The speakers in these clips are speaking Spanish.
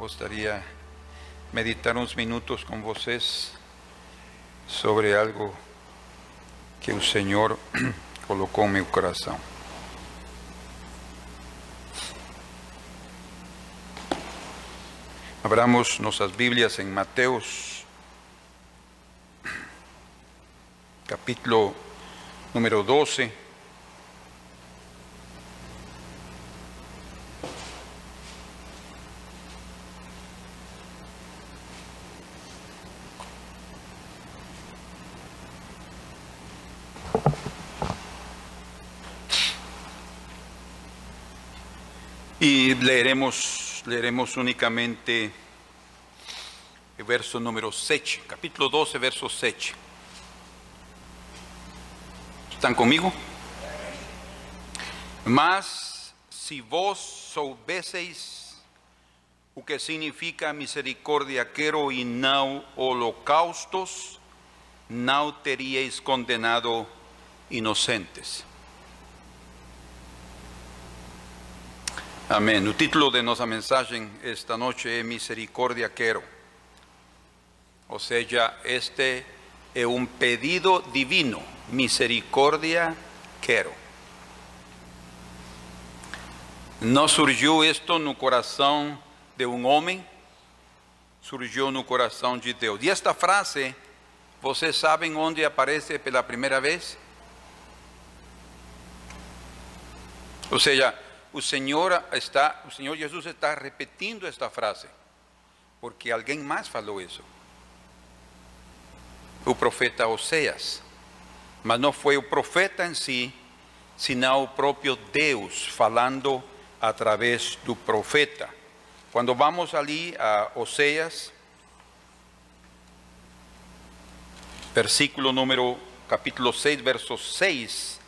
gostaria meditar uns minutos com vocês sobre algo que o Senhor colocou em meu coração. Abramos nossas Bíblias em Mateus, capítulo número 12. Y leeremos, únicamente el verso número 6, capítulo 12, verso 6. ¿Están conmigo? Mas si vos soubeseis o que significa misericordia quero e não holocaustos, não teríais condenado inocentes. Amém. O título de nossa mensagem esta noite é Misericordia Quero. Ou seja, este é um pedido divino. Misericordia Quero. Não surgiu isto no coração de um homem, surgiu no coração de Deus. E esta frase, vocês sabem onde aparece pela primeira vez? Ou seja, o Senhor está, o Senhor Jesus está repetindo esta frase, porque alguém mais falou isso. O profeta Oséias. Mas não foi o profeta em si, senão o próprio Deus falando através do profeta. Quando vamos ali a Oséias, versículo número, capítulo 6, verso 6,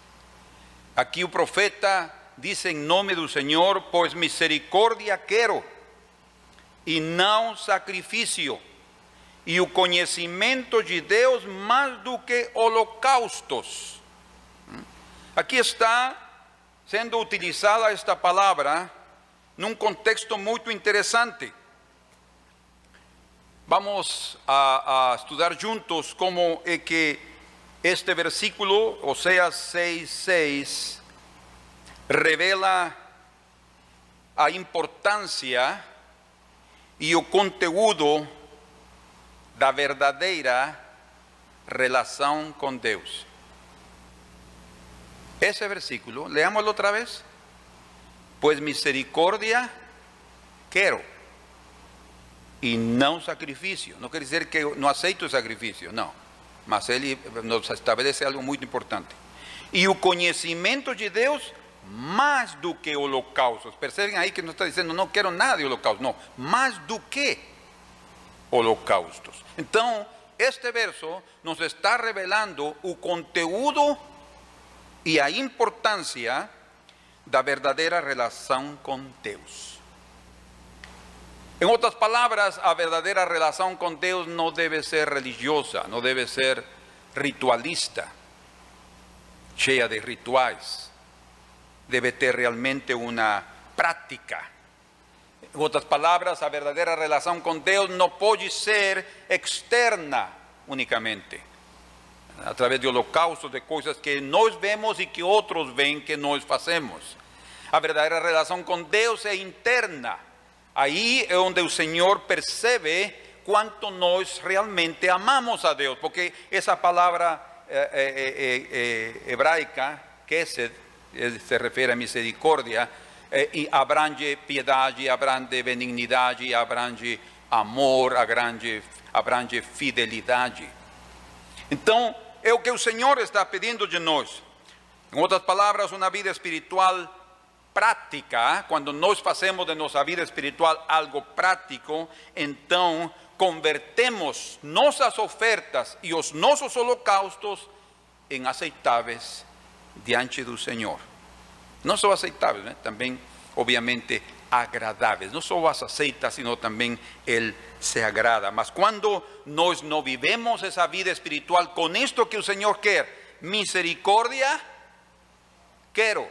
aqui o profeta dice en nombre del Señor, pues misericordia quiero y no sacrificio, y el conocimiento de Dios más do que holocaustos. Aquí está siendo utilizada esta palabra en un contexto muy interesante. Vamos a, a estudiar juntos cómo es que este versículo, o sea, 6, 6, revela a importância e o conteúdo da verdadeira relação com Deus. Esse versículo, leámoslo outra vez. Pues misericordia quero e não sacrifício. Não quer dizer que eu não aceito o sacrifício, não. Mas ele nos estabelece algo muito importante. E o conhecimento de Deus más do que holocaustos. Perceben ahí que no está diciendo no quiero nada de holocaustos, no, más do que holocaustos. Entonces, este verso nos está revelando el conteúdo y la importancia de la verdadera relación con Dios. En otras palabras, la verdadera relación con Dios no debe ser religiosa, no debe ser ritualista, llena de rituales debe ter realmente una práctica. En otras palabras, la verdadera relación con Dios no puede ser externa únicamente, a través de holocaustos, de cosas que nos vemos y que otros ven que nos hacemos. La verdadera relación con Dios es interna. Ahí es donde el Señor percibe cuánto nos realmente amamos a Dios, porque esa palabra eh, eh, eh, hebraica, que es se refiere a misericordia, eh, y abrange piedade, abrange benignidade, abrange amor, abrange, abrange fidelidade. Então, é o que o Senhor está pedindo de nós. Em outras palavras, uma vida espiritual prática, quando nós fazemos de nossa vida espiritual algo prático, então convertemos nossas ofertas e os nossos holocaustos em aceitáveis diante do Senhor. Não só aceitáveis, né? também, obviamente, agradáveis. Não só as aceita, sino também Ele se agrada. Mas quando nós não vivemos essa vida espiritual com isto que o Senhor quer, misericórdia, quero,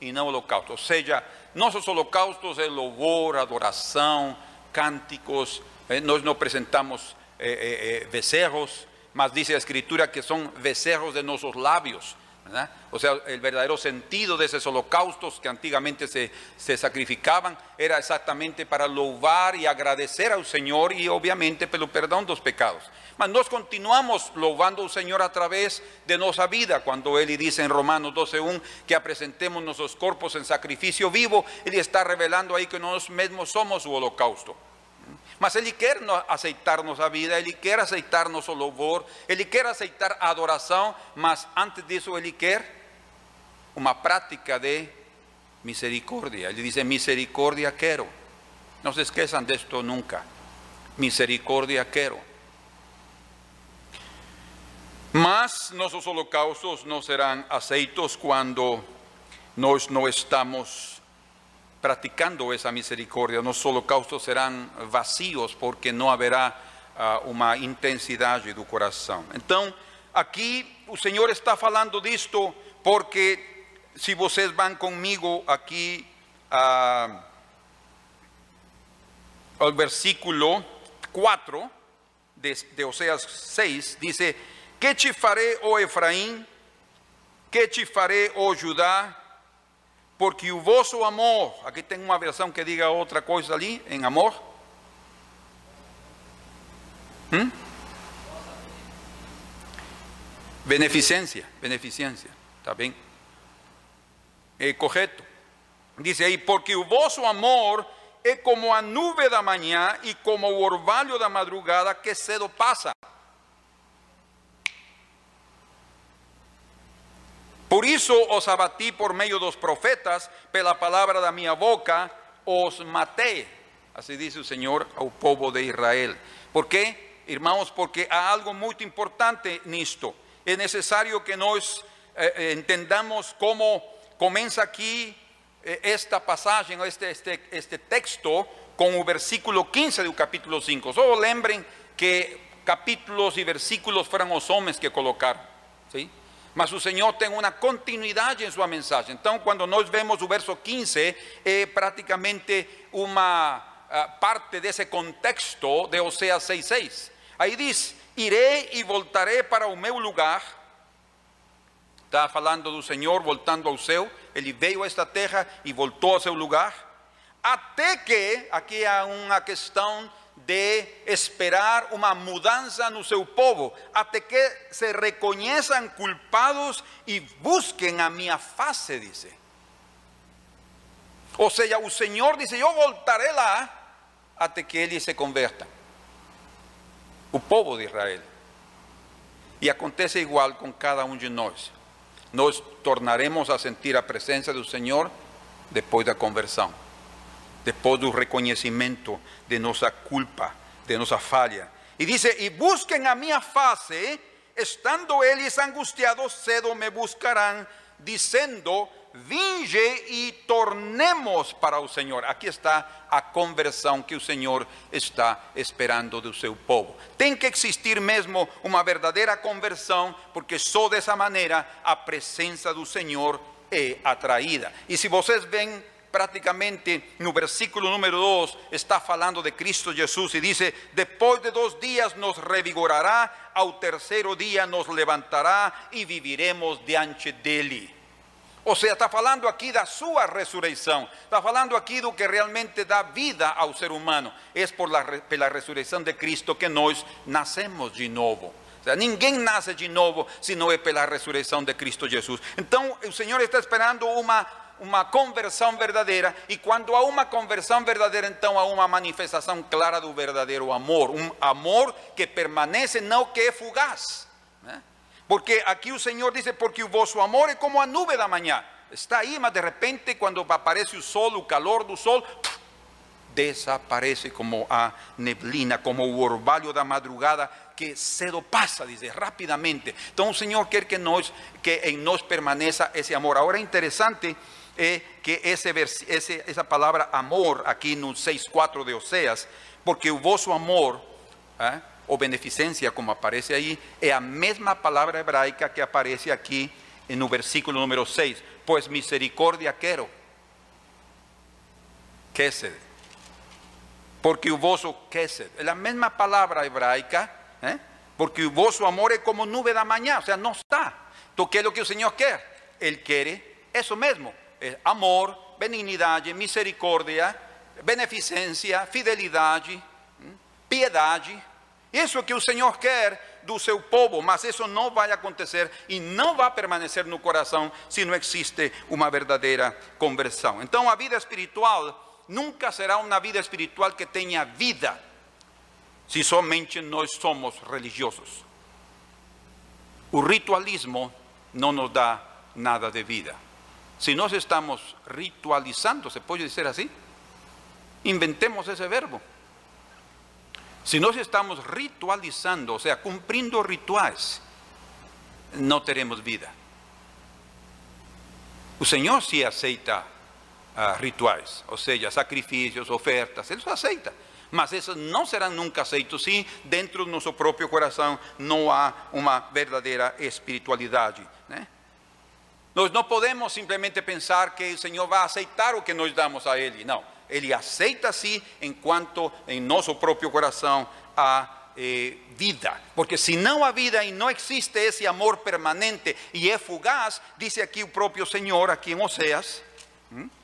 e não holocausto. Ou seja, nossos holocaustos é louvor, adoração, cánticos, eh, nós no presentamos eh, eh, eh, becerros, mas dice la escritura que son becerros de nuestros labios. O sea, el verdadero sentido de esos holocaustos que antiguamente se, se sacrificaban era exactamente para louvar y agradecer al Señor y obviamente pelo perdón dos pecados. Mas nós continuamos louvando al Señor a través de nuestra vida, cuando Él dice en Romanos 12.1 que apresentemos nuestros cuerpos en sacrificio vivo, Él está revelando ahí que nosotros mismos somos su holocausto. Mas Ele quer no- aceitar nossa vida, Ele quer aceitar nosso louvor, Ele quer aceitar a adoração, mas antes disso Ele quer uma prática de misericórdia. Ele diz: misericórdia quero. Não se esqueçam disto nunca. Misericórdia quero. Mas nossos holocaustos não serão aceitos quando nós não estamos practicando esa misericordia, los holocaustos serán vacíos porque no habrá ah, uma intensidade do coração. Então, aqui o Senhor está falando disto porque se vocês vão comigo aqui ah, al versículo 4 de, de Oseas 6, dice, ¿qué te faré, oh Efraín? ¿Qué te faré, oh Judá? Porque o vosso amor, aqui tem uma versão que diga outra coisa ali, em amor. Hum? Beneficência, beneficência, tá bem? É correto. Diz aí, porque o vosso amor é como a nuvem da manhã e como o orvalho da madrugada que cedo passa. Por isso os abati por meio dos profetas, pela palavra da minha boca os matei. Assim diz o Senhor ao povo de Israel. Por quê? Irmãos, porque há algo muito importante nisto. É necessário que nós eh, eh, entendamos como começa aqui eh, esta passagem, este, este, este texto, com o versículo 15 do capítulo 5. Só lembrem que capítulos e versículos foram os homens que colocaram. ¿sí? Mas o Senhor tem uma continuidade em sua mensagem. Então, quando nós vemos o verso 15, é praticamente uma ah, parte desse contexto de Oseas 6,6. Aí diz: Irei e voltarei para o meu lugar. Está falando do Senhor voltando ao céu. Ele veio a esta terra e voltou ao seu lugar. Até que, aqui há uma questão de esperar uma mudança no seu povo, até que se reconheçam culpados e busquem a minha face, diz. Ou seja, o Senhor diz: Eu voltarei lá até que eles se convertam. O povo de Israel. E acontece igual com cada um de nós. Nós tornaremos a sentir a presença do Senhor depois da conversão depois do reconhecimento de nossa culpa, de nossa falha. E diz: E busquem a minha face, estando eles angustiados, cedo me buscarão, dizendo: Vinge e tornemos para o Senhor. Aqui está a conversão que o Senhor está esperando do seu povo. Tem que existir mesmo uma verdadeira conversão, porque só dessa maneira a presença do Senhor é atraída. E se vocês veem prácticamente no versículo número 2 está falando de Cristo Jesús y dice, después de dos días nos revigorará, al tercero día nos levantará y viviremos diante dele. Ou seja, está falando aqui da sua ressurreição, está falando aqui do que realmente dá vida ao ser humano. É por la, pela ressurreição de Cristo que nós nascemos de novo. Ninguém nasce de novo se não é pela ressurreição de Cristo Jesus. Então, o Senhor está esperando uma uma conversão verdadeira, e quando há uma conversão verdadeira, então há uma manifestação clara do verdadeiro amor, um amor que permanece, não que é fugaz. Porque aqui o Senhor diz: porque o vosso amor é como a nuvem da manhã, está aí, mas de repente, quando aparece o sol, o calor do sol, desaparece como a neblina, como o orvalho da madrugada que cedo passa, diz rapidamente. Então o Senhor quer que, nós, que em nós permaneça esse amor. Agora é é que esse, esse, essa palavra amor aqui no 6.4 de Oseas, porque o vosso amor, eh, ou beneficência, como aparece aí, é a mesma palavra hebraica que aparece aqui no versículo número 6. Pois misericórdia quero. Kesed. Porque o vosso kesed, é a mesma palavra hebraica, ¿eh? porque o vosso amor é como nube da manhã, o sea, não está. Então, que é o que o Senhor quer? Ele quer isso mesmo, é amor, benignidade, misericórdia, beneficência, fidelidade, ¿m? piedade. Isso que o Senhor quer do seu povo, mas isso não vai acontecer e não vai permanecer no coração se não existe uma verdadeira conversão. Então, a vida espiritual nunca será uma vida espiritual que tenha vida se somente nós somos religiosos. O ritualismo não nos dá nada de vida. Se nós estamos ritualizando, se pode dizer assim? Inventemos esse verbo. Se nós estamos ritualizando, ou seja, cumprindo rituais, não teremos vida. O Senhor se aceita uh, rituais, ou seja, sacrifícios, ofertas, Ele aceita. Mas esses não serão nunca aceitos se dentro do nosso próprio coração não há uma verdadeira espiritualidade. Nós não podemos simplesmente pensar que o Senhor vai aceitar o que nós damos a Ele. Não. Ele aceita sim enquanto em nosso próprio coração há eh, vida. Porque se não há vida e não existe esse amor permanente e é fugaz, diz aqui o próprio Senhor, aqui em Oséias. ¿hmm?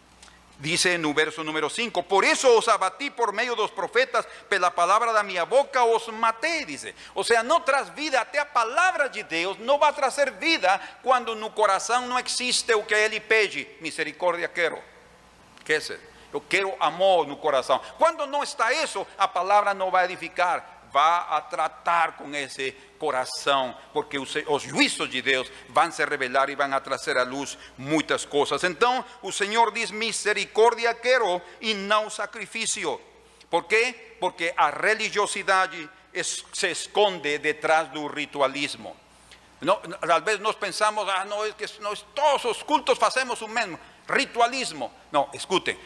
Dice no verso número 5, por eso os abatí por meio dos profetas, pela palavra da minha boca os matei, dice. Ou seja, não traz vida, até a palavra de Deus não vai trazer vida quando no coração não existe o que ele pede. Misericórdia quero. Que é Eu quero amor no coração. Quando não está isso, a palavra não vai edificar, vai a tratar com esse coração, porque os, os juízos de Deus vão se revelar e vão trazer à luz muitas coisas. Então, o Senhor diz: misericórdia quero e não sacrifício. Por quê? Porque a religiosidade se esconde detrás do ritualismo. No, nós pensamos, ah, não, é que nós, todos os cultos fazemos o mesmo. Ritualismo. Não, escutem,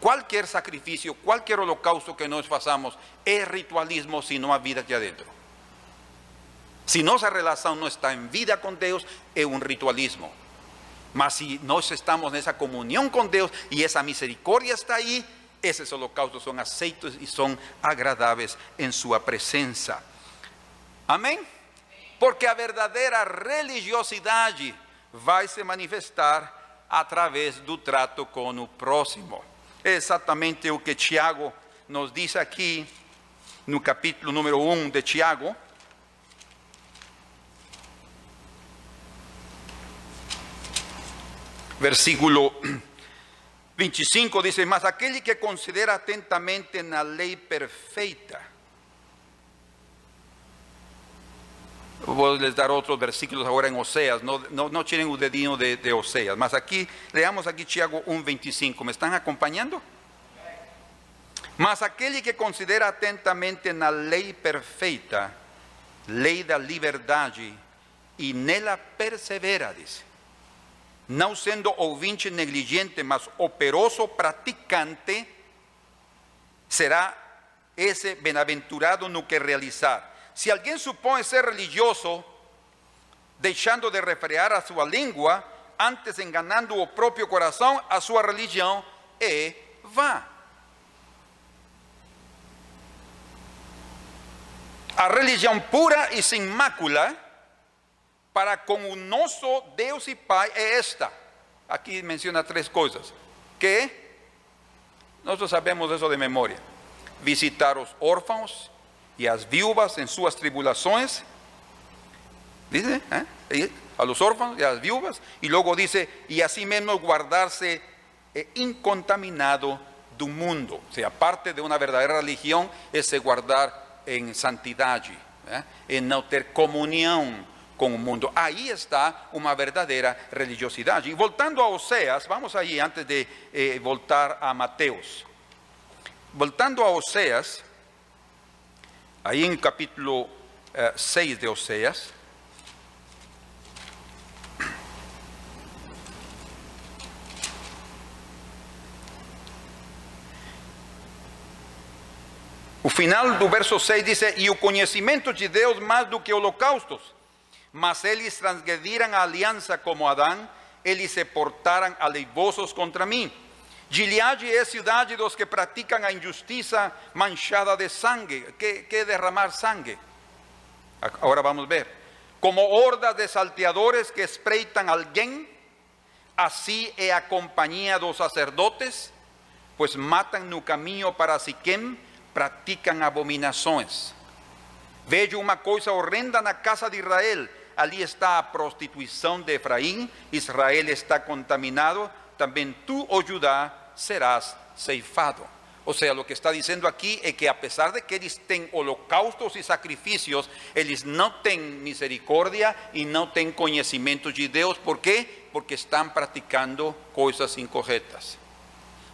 qualquer sacrifício, qualquer holocausto que nós façamos é ritualismo se não há vida aqui adentro. Se nossa relação não está em vida com Deus, é um ritualismo. Mas se nós estamos nessa comunhão com Deus e essa misericórdia está aí, esses holocaustos são aceitos e são agradáveis em sua presença. Amém? Porque a verdadeira religiosidade vai se manifestar através do trato com o próximo. É exatamente o que Tiago nos diz aqui no capítulo número 1 de Tiago. Versículo 25 diz: Mas aquele que considera atentamente na lei perfeita, Vou les dar outros versículos agora em Oseas, não, não, não tirem o dedinho de, de Oseas, mas aqui, leamos aqui Tiago 1,25, ¿me estão acompanhando? Mas aquele que considera atentamente na lei perfeita, lei da liberdade, e nela persevera, diz, não sendo ouvinte negligente, mas operoso praticante, será esse bem-aventurado no que realizar. Si alguien supone ser religioso, deixando de refrear a sua língua, antes enganando o próprio coração, a sua religião é vã. A religião pura e sem mácula para com o nosso Deus e Pai é esta. Aqui menciona três coisas. Que nós sabemos isso de memória. Visitar os órfãos, y a las viudas en sus tribulaciones, dice, ¿eh? a los órfanos y a las viudas, y luego dice, y así mismo guardarse eh, incontaminado del mundo. O sea, parte de una verdadera religión es guardar en santidad, ¿eh? en no tener comunión con el mundo. Ahí está una verdadera religiosidad. Y voltando a Oseas, vamos allí antes de eh, voltar a Mateos. Voltando a Oseas, Aí em capítulo 6 eh, de Oséias, O final do verso 6 diz: E o conhecimento de Deus mais do que holocaustos, mas eles transgrediram a aliança como Adão, eles se portaram aleivosos contra mim. Gileade é cidade dos que praticam a injustiça manchada de sangue. Que, que derramar sangue? Agora vamos ver. Como horda de salteadores que espreitam alguém, assim é a companhia dos sacerdotes, pois matam no caminho para Siquém, praticam abominações. Vejo uma coisa horrenda na casa de Israel. Ali está a prostituição de Efraim. Israel está contaminado. Também tu, oh Judá, serás ceifado. O sea, lo que está diciendo aquí es que a pesar de que ellos tienen holocaustos y sacrificios, ellos no tienen misericordia y no tienen conocimientos judeos. ¿Por qué? Porque están practicando cosas incorrectas.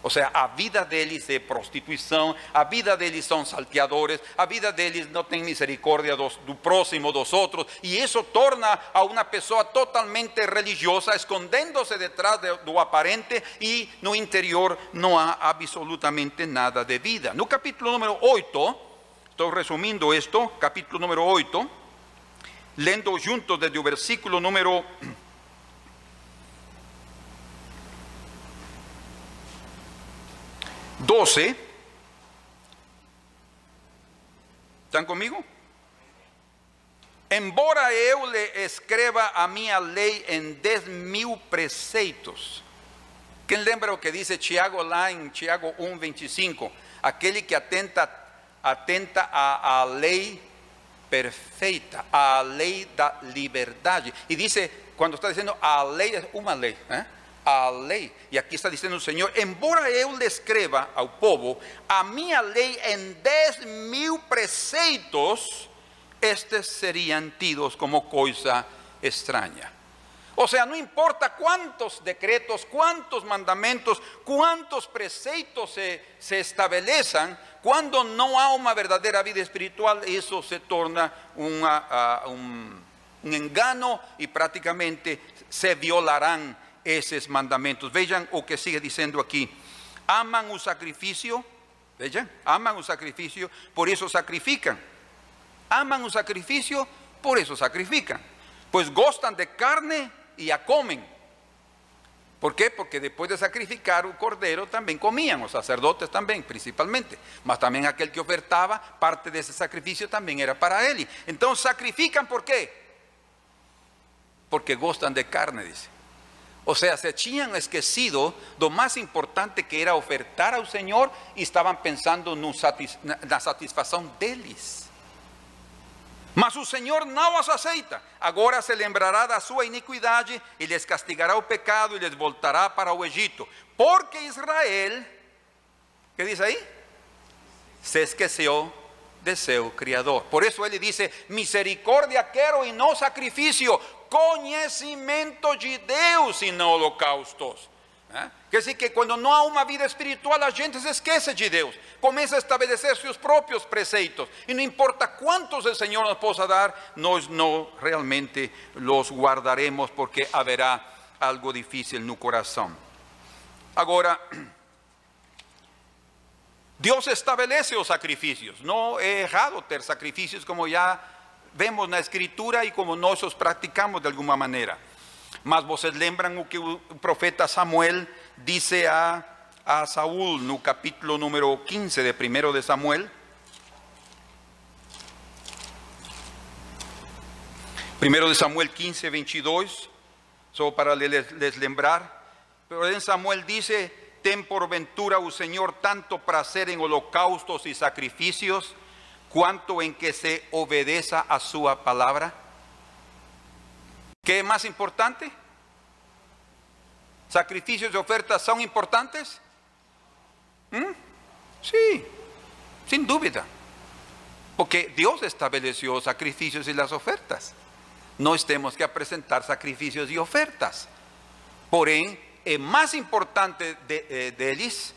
O sea, a vida deles é prostituição, a vida deles são salteadores, a vida deles não tem misericórdia dos, do próximo, dos outros, e isso torna a uma pessoa totalmente religiosa, escondendo-se detrás de, do aparente e no interior não há absolutamente nada de vida. No capítulo número 8, estou resumindo isto, capítulo número 8, lendo juntos desde o versículo número 12. ¿Están comigo? Embora eu le escreva a minha lei em 10 mil preceitos. Quem lembra o que dice Tiago lá em Tiago 1:25? Aquele que atenta, atenta à, à lei perfeita, à lei da liberdade. E dice, quando está dizendo a lei, é uma lei. ¿eh? A lei. E aqui está dizendo o Senhor: embora eu lhe escreva ao povo a minha lei em 10 mil preceitos, estes seriam tidos como coisa estranha. O sea, no importa cuántos decretos, cuántos mandamentos, cuántos preceitos se, se estabelezan, cuando no hay una verdadera vida espiritual, eso se torna uh, un, un engano y prácticamente se violarán esos mandamentos. Vean o que sigue diciendo aquí. Aman un sacrificio, vean, aman un sacrificio, por eso sacrifican. Aman un sacrificio, por eso sacrifican. Pues gustan de carne y ya comen. ¿Por qué? Porque después de sacrificar un cordero también comían, los sacerdotes también, principalmente. Mas también aquel que ofertaba, parte de ese sacrificio también era para él. Entonces sacrifican, ¿por qué? Porque gustan de carne, dice. O sea, se tinham esquecido lo más importante que era ofertar al Señor y estaban pensando en la satisfacción de deles. Mas o Senhor não os aceita. Agora se lembrará da sua iniquidade e lhes castigará o pecado e lhes voltará para o Egito. Porque Israel, que diz aí? Se esqueceu de seu Criador. Por isso ele diz: Misericórdia quero e não sacrifício, conhecimento de Deus e não holocaustos. ¿Eh? Quer dizer que quando não há uma vida espiritual, a gente se esquece de Deus, começa a estabelecer seus próprios preceitos, e não importa quantos o Senhor nos possa dar, nós não realmente los guardaremos, porque haverá algo difícil no coração. Agora, Deus estabelece os sacrifícios, não é errado ter sacrifícios, como já vemos na Escritura e como nós os praticamos de alguma maneira. Mas vocês lembram o que o profeta Samuel disse a, a Saúl no capítulo número 15 de 1 de Samuel? 1 de Samuel 15, 22, só para les, les lembrar. Pero en Samuel dice, ten por ventura, o Señor, tanto prazer en holocaustos y sacrificios, cuanto en que se obedeza a su palabra. ¿Qué es más importante? ¿Sacrificios y ofertas son importantes? ¿Mm? Sí, sin duda. Porque Dios estableció sacrificios y las ofertas. No estemos que presentar sacrificios y ofertas. Por es más importante de, eh, de ellos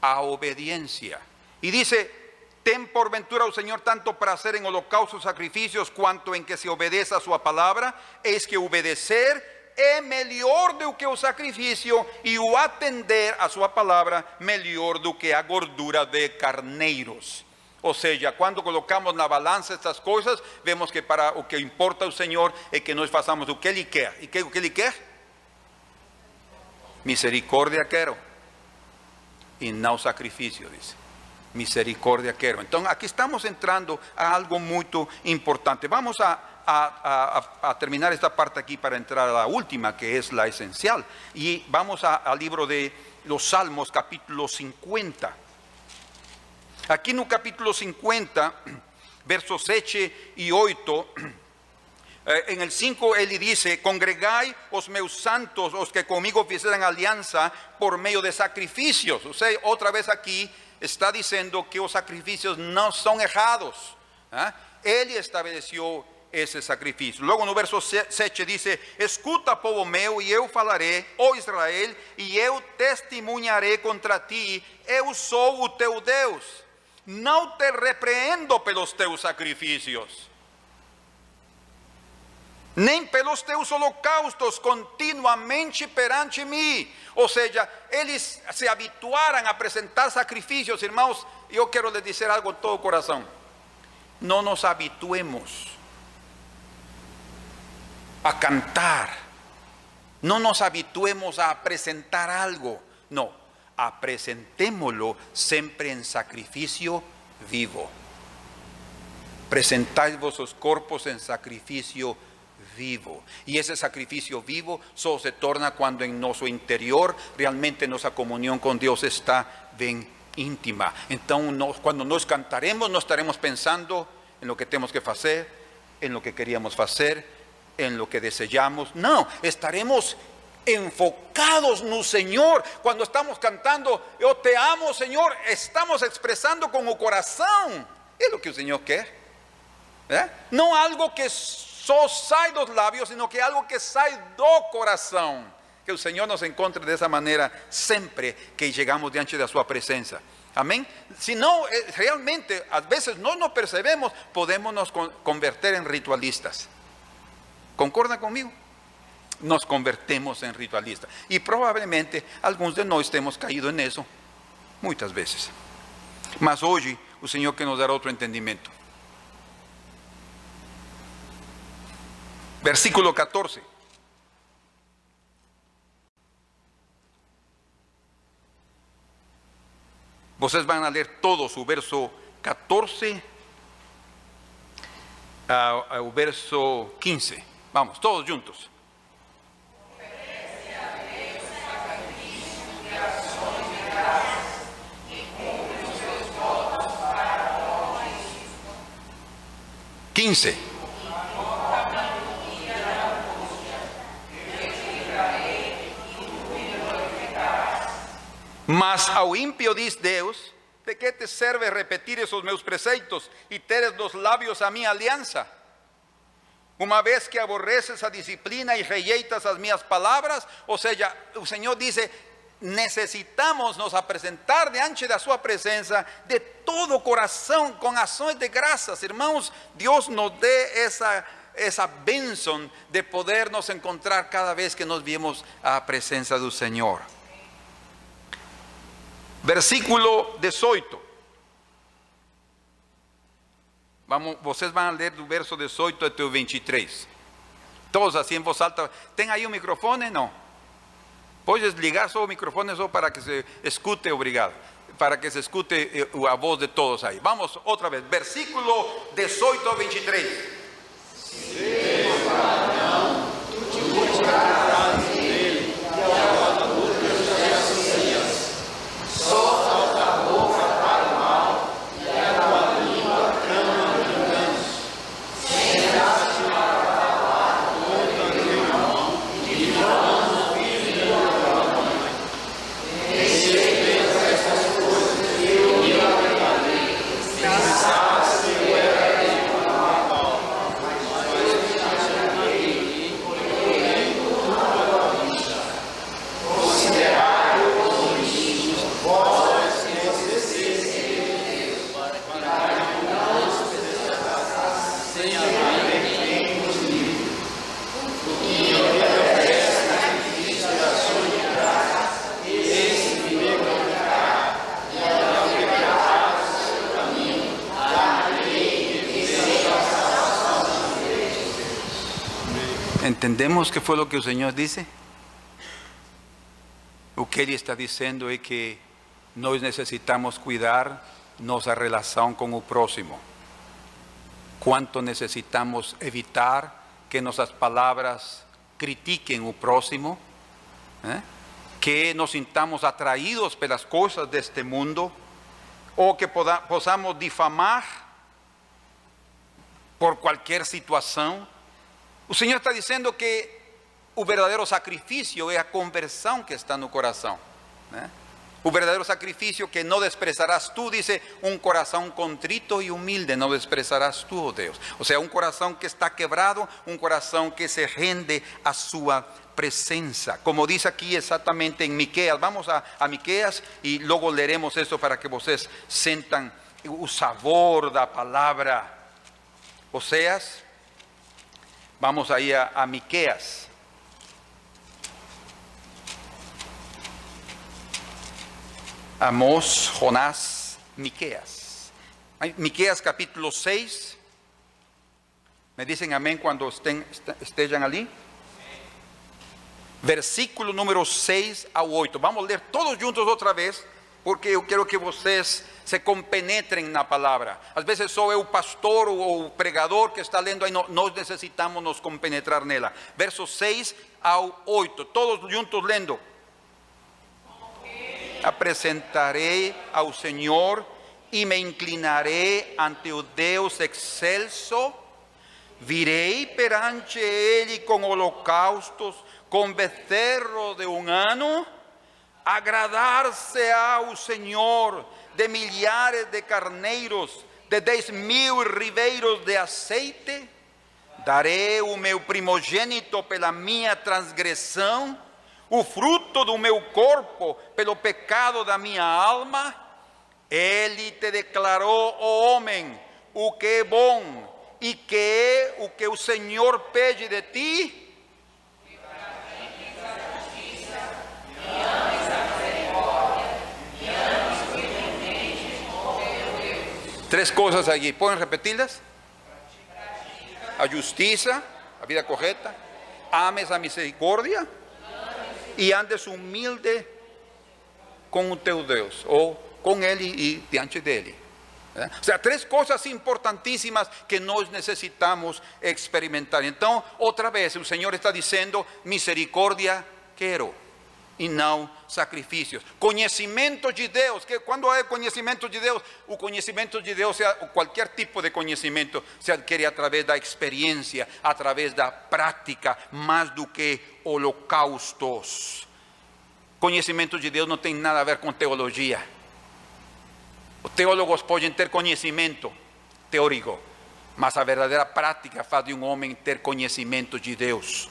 a obediencia. Y dice, Ten por ventura al Señor tanto para hacer en holocausto sacrificios cuanto en que se obedece a su palabra, es que obedecer es mejor do que o sacrificio y o atender a su palabra mejor do que a gordura de carneiros. O sea, cuando colocamos na balança estas cosas, vemos que para o que importa al Señor es que nós façamos o que Ele quer. E que o que Ele quer? Misericordia quero. y no sacrificio, dice. Misericordia quiero. Entonces aquí estamos entrando a algo muy importante. Vamos a, terminar esta parte aquí para entrar a la última, que es la esencial. Y vamos al libro de los Salmos, capítulo 50. Aquí en el capítulo 50, versos 7 y 8. Eh, en el 5 él dice, congregai os meus santos, os que conmigo hicieran alianza por medio de sacrificios. O sea, otra vez aquí está diciendo que los sacrificios no son errados. ¿ah? Él estableció ese sacrificio. Luego en el verso 7 dice, escuta povo meu y eu falaré, oh Israel, y eu testemunharé contra ti, eu sou o teu Deus. No te repreendo pelos teus sacrificios nem pelos teus holocaustos continuamente perante mim. Ou seja, eles se habituaram a apresentar sacrifícios, irmãos. Eu quero lhes dizer algo de todo o coração. Não nos habituemos a cantar. Não nos habituemos a apresentar algo. Não, apresentémoslo sempre em sacrifício vivo. Presentai vossos corpos em sacrifício vivo vivo. Y ese sacrificio vivo solo se torna cuando en nuestro interior realmente nuestra comunión con Dios está bien íntima. Entonces, cuando nos cantaremos, no estaremos pensando en lo que tenemos que hacer, en lo que queríamos hacer, en lo que deseamos. No, estaremos enfocados en el Señor. Cuando estamos cantando, yo te amo, Señor, estamos expresando con el corazón. Es lo que el Señor quiere. No algo que só sai dos lábios, sino que algo que sai do coração. Que o Senhor nos encontre dessa maneira sempre que chegamos diante da Sua presença. Amém? Se não, eh, realmente, às vezes não nos percebemos, podemos nos converter em ritualistas. ¿Concorda comigo? Nos convertemos em ritualistas. E provavelmente alguns de nós temos caído nisso muitas vezes. Mas hoje o Senhor quer nos dar outro entendimento. Versículo 14. Ustedes van a leer todo su verso 14 al verso 15. Vamos, todos juntos. Quince. Mas ao ímpio diz Deus: De que te serve repetir esos meus preceitos e teres los labios a minha aliança? Uma vez que aborreces a disciplina e rejeitas as minhas palavras, ou seja, o Senhor diz: necesitamos nos apresentar diante da sua presença de todo o coração com ações de graças, irmãos. Deus nos dê essa essa bênção de poder nos encontrar cada vez que nos vimos à presença do Senhor. Versículo 18. Vamos, vocês vão ler do verso 18 até o 23. Todos assim em voz alta. Tem aí o microfone? Não. Podes ligar só o microfone só para que se escute, obrigado. Para que se escute eh, a voz de todos aí. Vamos outra vez. Versículo 18 a 23. Sim, não, tu te ¿Entendemos qué fue lo que el Señor dice? Lo que Él está diciendo es que nós necessitamos cuidar nossa relação com o próximo. Quanto necessitamos evitar que nossas palavras critiquem o próximo, ¿eh? que nos sintamos atraídos pelas coisas deste mundo, ou que possamos difamar por qualquer situação. O Senhor está dizendo que o verdadeiro sacrifício é a conversão que está no coração. Né? O verdadeiro sacrifício que não desprezarás tu, dice, um coração contrito e humilde não desprezarás tu, oh Deus. Ou seja, um coração que está quebrado, um coração que se rende à sua presença. Como diz aqui exatamente em Miqueas. Vamos a, a Miqueas e logo leremos isso para que vocês sentam o sabor da palavra. Oseas, vamos aí a, a Miqueas. Amós, Jonás, Miqueas. Miqueas capítulo 6. Me dicen amén cuando estén, estén ali. Versículo número 6 a 8. Vamos a leer todos juntos outra vez, porque eu quero que vocês se compenetrem na palavra. Às vezes sou eu o pastor ou o pregador que está lendo aí, nós necessitamos nos compenetrar nela. Versos 6 ao 8. Todos juntos lendo apresentarei ao Senhor e me inclinarei ante o Deus excelso. Virei perante Ele com holocaustos, com becerro de um ano. Agradar-se ao Senhor de milhares de carneiros, de dez mil ribeiros de azeite. Darei o meu primogênito pela minha transgressão o fruto do meu corpo pelo pecado da minha alma, ele te declarou, ó homem, o que é bom e que é o que o Senhor pede de ti. Três coisas aqui, podem repeti-las? A justiça, a vida correta, ames a misericórdia e andes humilde com o teu Deus, ou com Ele e diante dele. É? Ou seja, três coisas importantíssimas que nós necessitamos experimentar. Então, outra vez, o Senhor está dizendo: misericórdia quero e não sacrifícios. Conhecimento de Deus, que quando é conhecimento de Deus, o conhecimento de Deus, qualquer tipo de conhecimento, se adquire através da experiência, através da prática, mais do que holocaustos. Conhecimento de Deus não tem nada a ver com teologia. Os teólogos podem ter conhecimento teórico, mas a verdadeira prática faz de um homem ter conhecimento de Deus.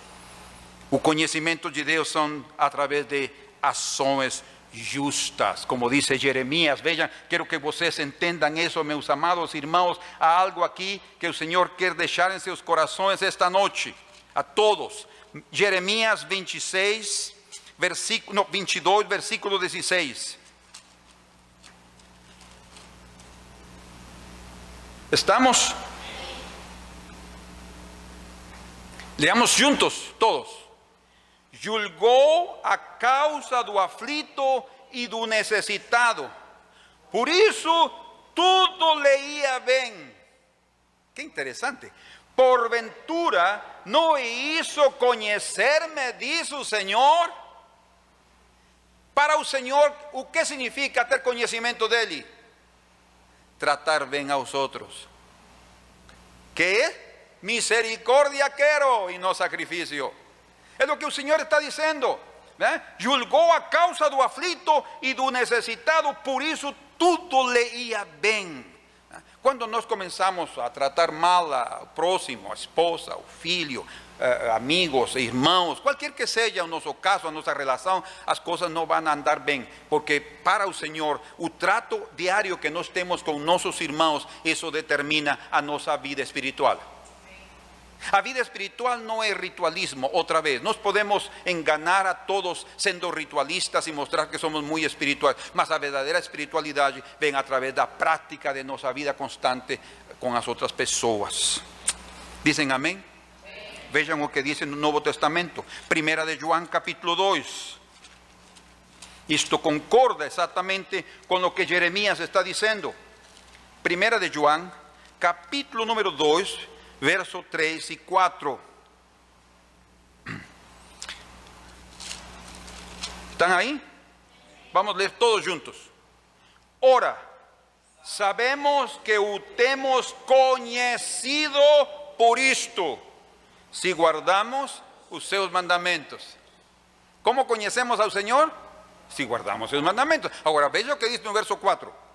O conhecimento de Deus são através de ações justas, como dice Jeremías. Vean, quiero que vocês entendam isso, meus amados irmãos. Há algo aqui que o Senhor quer deixar em seus corações esta noite, a todos. Jeremías 26, versículo, no, 22, versículo 16. ¿Estamos? Leamos juntos, todos julgou a causa do aflito e do necessitado. Por isso, tudo lhe ia bem. Que interessante. Porventura, não isso conhecer-me, diz o? Para o Senhor, o que significa ter conhecimento dele? Tratar bem aos outros. Que? Misericórdia quero e não sacrifício. É o que o Senhor está dizendo. Né? Julgou a causa do aflito e do necessitado, por isso tudo lhe ia bem. Quando nós começamos a tratar mal ao próximo, a esposa, o filho, eh, amigos, irmãos, qualquer que seja o nosso caso, a nossa relação, as coisas não vão andar bem, porque para o Senhor, o trato diário que nós temos com nossos irmãos, isso determina a nossa vida espiritual. A vida espiritual no es ritualismo, otra vez. Nos podemos enganar a todos siendo ritualistas y mostrar que somos muy espirituales, mas la verdadera espiritualidad ven a través de la práctica de nuestra vida constante con las otras personas. Dicen amén. Vean lo que dice en el Nuevo Testamento. Primera de Juan capítulo 2. Esto concorda exactamente con lo que Jeremías está diciendo. Primera de Juan, capítulo número 2, verso 3 y 4. ¿Están ahí? Vamos a leer todos juntos. Ora, sabemos que hemos conocido por esto, si guardamos os seus mandamentos. ¿Cómo conocemos al Señor? Si guardamos sus mandamentos. Ahora, veja lo que dice en el verso 4.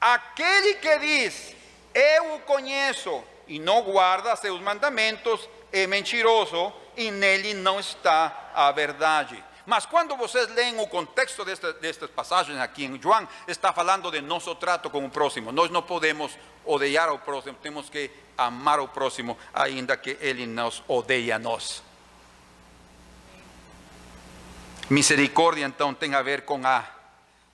Aquel que dice, eu conheço y no guarda sus mandamentos, es mentiroso y nele no está a verdade. Mas quando vocês leem o contexto desta, destas passagens aqui em João, está falando de nosso trato com o próximo. Nós não podemos odiar ao próximo, temos que amar ao próximo, ainda que ele nos odeie a nós. Misericórdia, então, tem a ver com a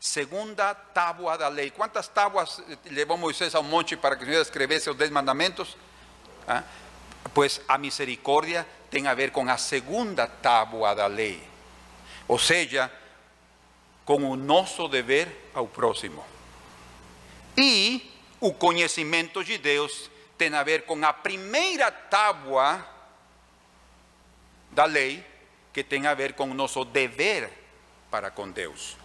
segunda tábua da lei. Quantas tábuas levou Moisés ao monte para que o Senhor escrevesse os dez mandamentos? Ah, pois a misericórdia tem a ver com a segunda tábua da lei ou seja, com o nosso dever ao próximo. E o conhecimento de Deus tem a ver com a primeira tábua da lei, que tem a ver com o nosso dever para com Deus.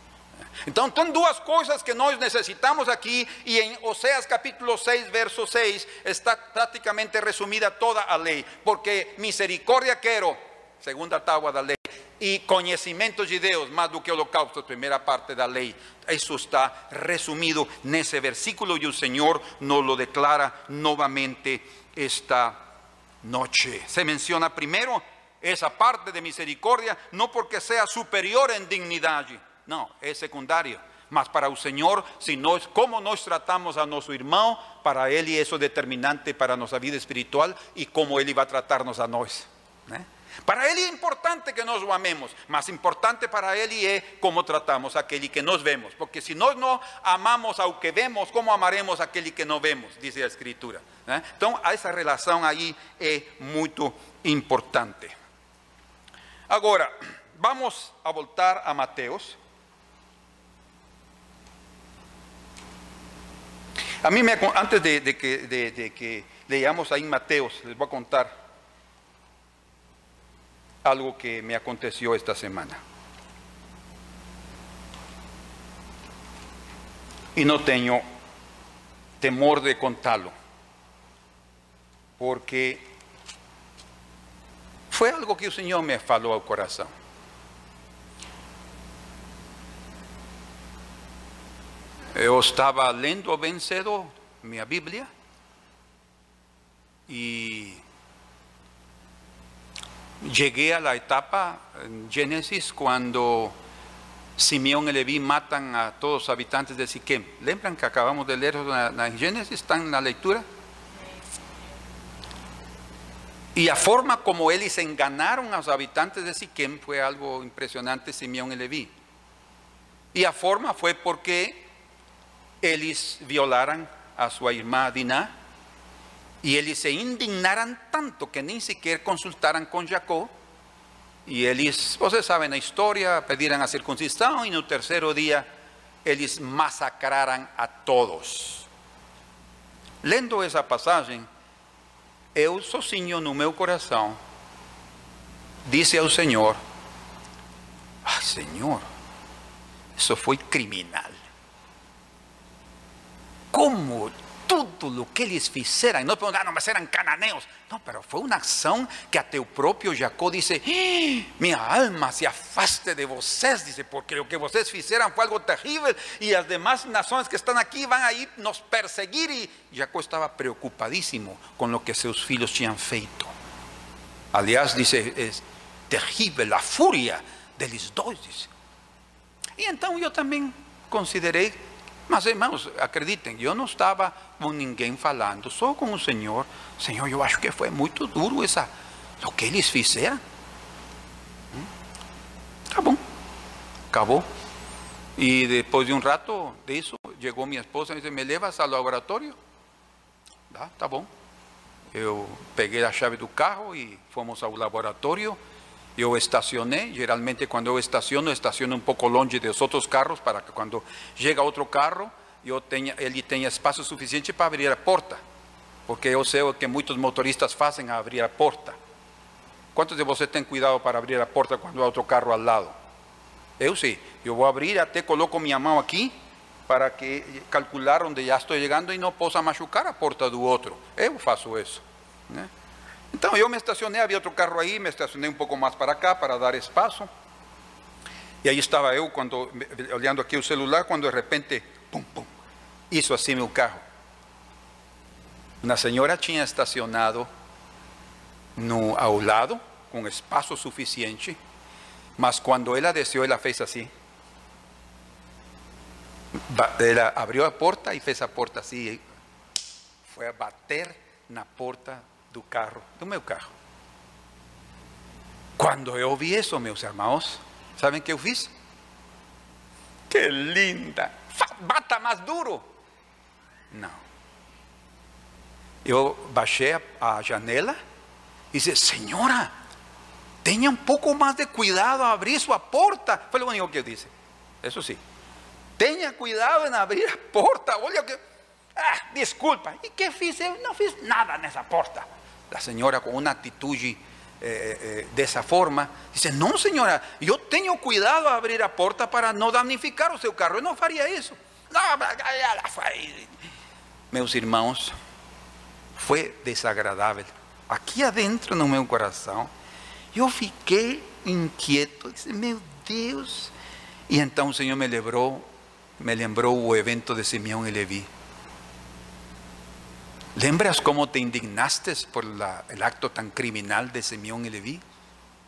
Então, tem duas coisas que nós necessitamos aqui, e em Oséias capítulo 6, verso 6, está praticamente resumida toda a lei, porque misericórdia quero, segunda tábua da lei, y conocimientos de Dios más do que holocausto, primera parte de la ley. Eso está resumido en ese versículo y el Señor nos lo declara nuevamente esta noche. Se menciona primero esa parte de misericordia, no porque sea superior en dignidad, no, es secundario. Mas para el Señor, si nos, como nos tratamos a nuestro hermano, para Él y eso es determinante para nuestra vida espiritual y cómo Él va a tratarnos a nosotros. ¿eh? Para Él es importante que nos amemos, más importante para Él es cómo tratamos a aquel que nos vemos, porque si nos no amamos a que vemos, ¿cómo amaremos a aquel que no vemos? Dice la Escritura. ¿eh? Entonces, esa relación ahí es muy importante. Ahora, vamos a voltar a Mateos. A mí, me, antes de, que, de leamos ahí Mateos, les voy a contar algo que me aconteció esta semana. Y no tengo temor de contarlo, porque fue algo que el Señor me faló al corazón. Yo estaba leyendo vencedor mi Biblia y llegué a la etapa en Génesis cuando Simeón y Leví matan a todos los habitantes de Siquem. ¿Lembran que acabamos de leer en Génesis? ¿Está en la lectura? Y la forma como ellos enganaron a los habitantes de Siquem fue algo impresionante, Simeón y Leví. Y la forma fue porque ellos violaran a su hermana Diná y ellos se indignaran tanto que ni siquiera consultaran con Jacob. Y ellos, ustedes saben la historia, pidieran a circuncisión y en el tercer día ellos masacraran a todos. Lendo esa pasaje, eu sozinho no meu coração disse ao Senhor: Ah, Senhor, isso foi criminal. Como todo lo que ellos hicieran. No podemos, ah, no, eran cananeos. No, pero fue una acción que a tu propio Jacob dice, ¡Ah! mi alma se afaste de vosotros, dice, porque lo que vosotros hicieran fue algo terrible y las demás naciones que están aquí van a ir nos perseguir. Y Jacob estaba preocupadísimo con lo que sus hijos habían feito. Aliás, dice, es terrible la furia de los dos. Dice. Y entonces yo también consideré mas, irmãos, acreditem, eu não estava com ninguém falando, só com o Senhor. Senhor, eu acho que foi muito duro essa, o que eles fizeram. Hum? Tá bom, acabou. E depois de um rato disso, chegou minha esposa e disse: Me levas ao laboratório? Tá, tá bom. Eu peguei a chave do carro e fomos ao laboratório. Yo estacioné, generalmente cuando yo estaciono, estaciono un poco longe de los otros carros para que cuando llega otro carro, yo tenga, él tenga espacio suficiente para abrir la puerta. Porque yo sé que muchos motoristas hacen abrir la puerta. ¿Cuántos de vosotros tienen cuidado para abrir la puerta cuando hay otro carro al lado? Sí, yo voy a abrir, te coloco mi mano aquí para que calcular donde ya estoy llegando y no possa machucar la puerta del otro. Yo faço eso. ¿eh? Entonces yo me estacioné, había otro carro ahí, me estacioné un poco más para acá para dar espacio. Y ahí estaba yo cuando, olhando aquí el celular, cuando de repente, pum, pum, hizo así mi carro. Una señora tinha estacionado no, ao lado, con espacio suficiente, mas cuando ella desceu, ela fez así. Ela abrió la puerta y fez a porta así. Fue a bater na porta do carro, do meu carro. Quando eu vi isso, meus irmãos, sabem o que eu fiz? Que linda! Bata mais duro! Não. Eu baixei a, janela e disse: Senhora, tenha um pouco mais de cuidado a abrir sua porta. Foi o único que eu disse. Isso sim. Tenha cuidado em abrir a porta. Olha que. Ah, desculpa. E que fiz? Eu não fiz nada nessa porta. La señora con una actitud eh, eh, de esa forma, dice, no señora, yo tengo cuidado a abrir la puerta para no damnificar o seu carro, no haría eso. No, meus irmãos, foi desagradável. Aqui adentro no meu coração, eu fiquei inquieto, disse, meu Deus. E então o Senhor me lembrou, me lembrou o evento de Simeão e Levi. ¿Lembras cómo te indignaste por el acto tan criminal de Simeón y Leví?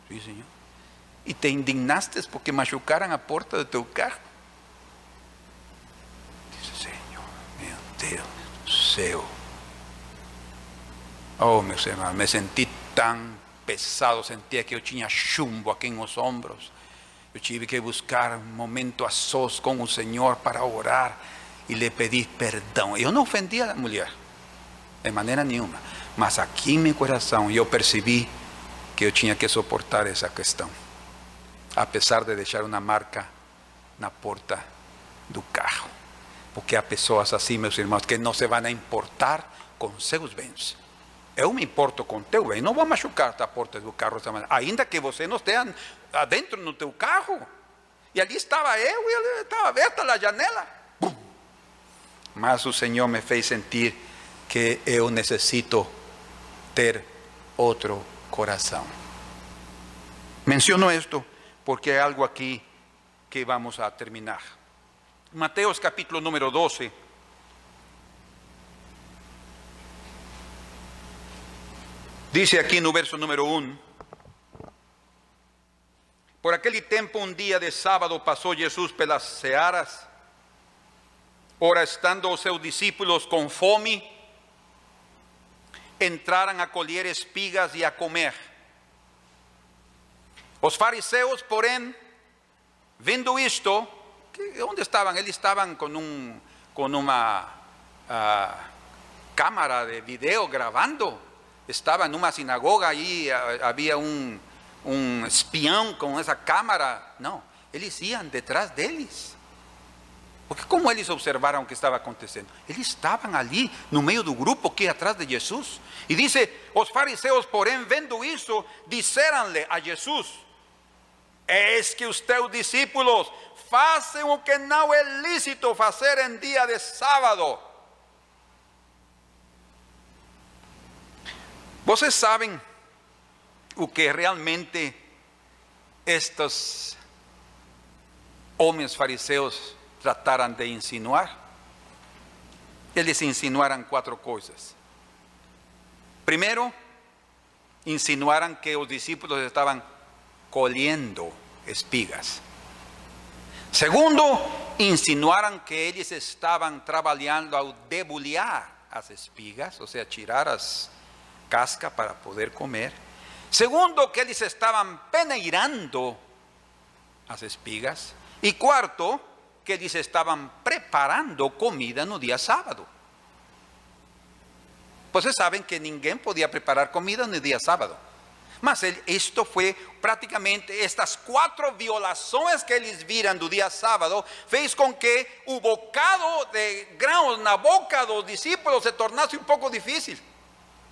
Sí, Señor. Y te indignaste porque machucaran a puerta de tu carro. Dice, Señor, meu Dios. Oh, meus hermanos, me sentí tan pesado, sentía que yo tenía chumbo aquí en los hombros. Yo tuve que buscar un momento a sos con el Señor para orar y le pedí perdón. Yo no ofendí a la mujer de manera nenhuma. Mas aqui em meu coração eu percebi que eu tinha que suportar essa questão, apesar de deixar uma marca na porta do carro. Porque há pessoas assim, meus irmãos, que não se vão importar com seus bens. Eu me importo com teu bem, não vou machucar a porta do carro dessa maneira, ainda que você não esteja adentro no teu carro. E ali estava eu e estava aberta a janela. Mas o Senhor me fez sentir que eu necesito ter outro coração. Menciono esto porque é algo aqui que vamos a terminar. Mateus capítulo número 12. Dice aqui no verso número 1. Por aquele tempo, um dia de sábado, passou Jesus pelas searas, ora estando os seus discípulos com fome, entraran a colher espigas y a comer. Los fariseos, porém, viendo esto, ¿dónde estaban? Ellos estaban con, un, con una uh, cámara de video grabando. Estaba en una sinagoga, allí uh, había un, un espião con esa cámara. No, ellos iban detrás de ellos. Porque como eles observaram o que estava acontecendo? Eles estavam ali no meio do grupo que atrás de Jesus. E dice: os fariseus, porém, vendo isso, disseram-lhe a Jesus: Eis que os discípulos fazem o que não é lícito fazer em dia de sábado. Vocês sabem o que realmente estes homens fariseus trataran de insinuar. Eles insinuaram quatro coisas. Primeiro, insinuaram que os discípulos estavam colhendo espigas. Segundo, insinuaram que eles estavam trabalhando ao debulhar as espigas, ou seja, tirar as cascas para poder comer. Segundo, que eles estavam peneirando as espigas. E quarto, que eles estavam preparando comida no dia sábado. Vocês sabem que ninguém podia preparar comida no dia sábado. Mas esto fue prácticamente estas cuatro violaciones que ellos viram el día sábado, fez con que el bocado de grãos na boca los discípulos se tornase un poco difícil.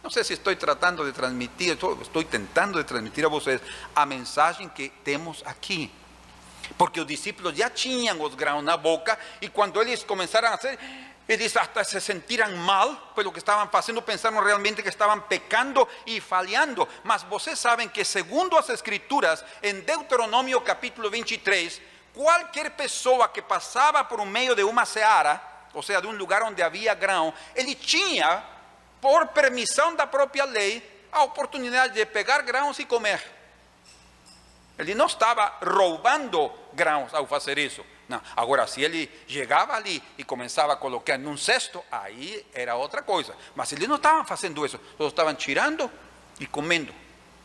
No sé si estoy tratando de transmitir, estoy tentando de transmitir a ustedes a mensaje que tenemos aquí. Porque los discípulos ya tenían los grãos na boca y cuando ellos comenzaron a hacer, ellos hasta se sentiran mal, pues lo que estaban haciendo pensaron realmente que estaban pecando y fallando. Mas ustedes saben que segundo las escrituras, en Deuteronomio capítulo 23, cualquier persona que pasaba por medio de una seara, o sea, de un lugar donde había grão, él tenía, por permisión de la propia ley, a oportunidad de pegar grãos y comer. Él no estaba robando grãos al hacer eso. No. Agora, se ele chegava ali e começava a colocar num cesto, aí era outra coisa. Mas eles não estavam fazendo isso, eles estavam tirando e comendo,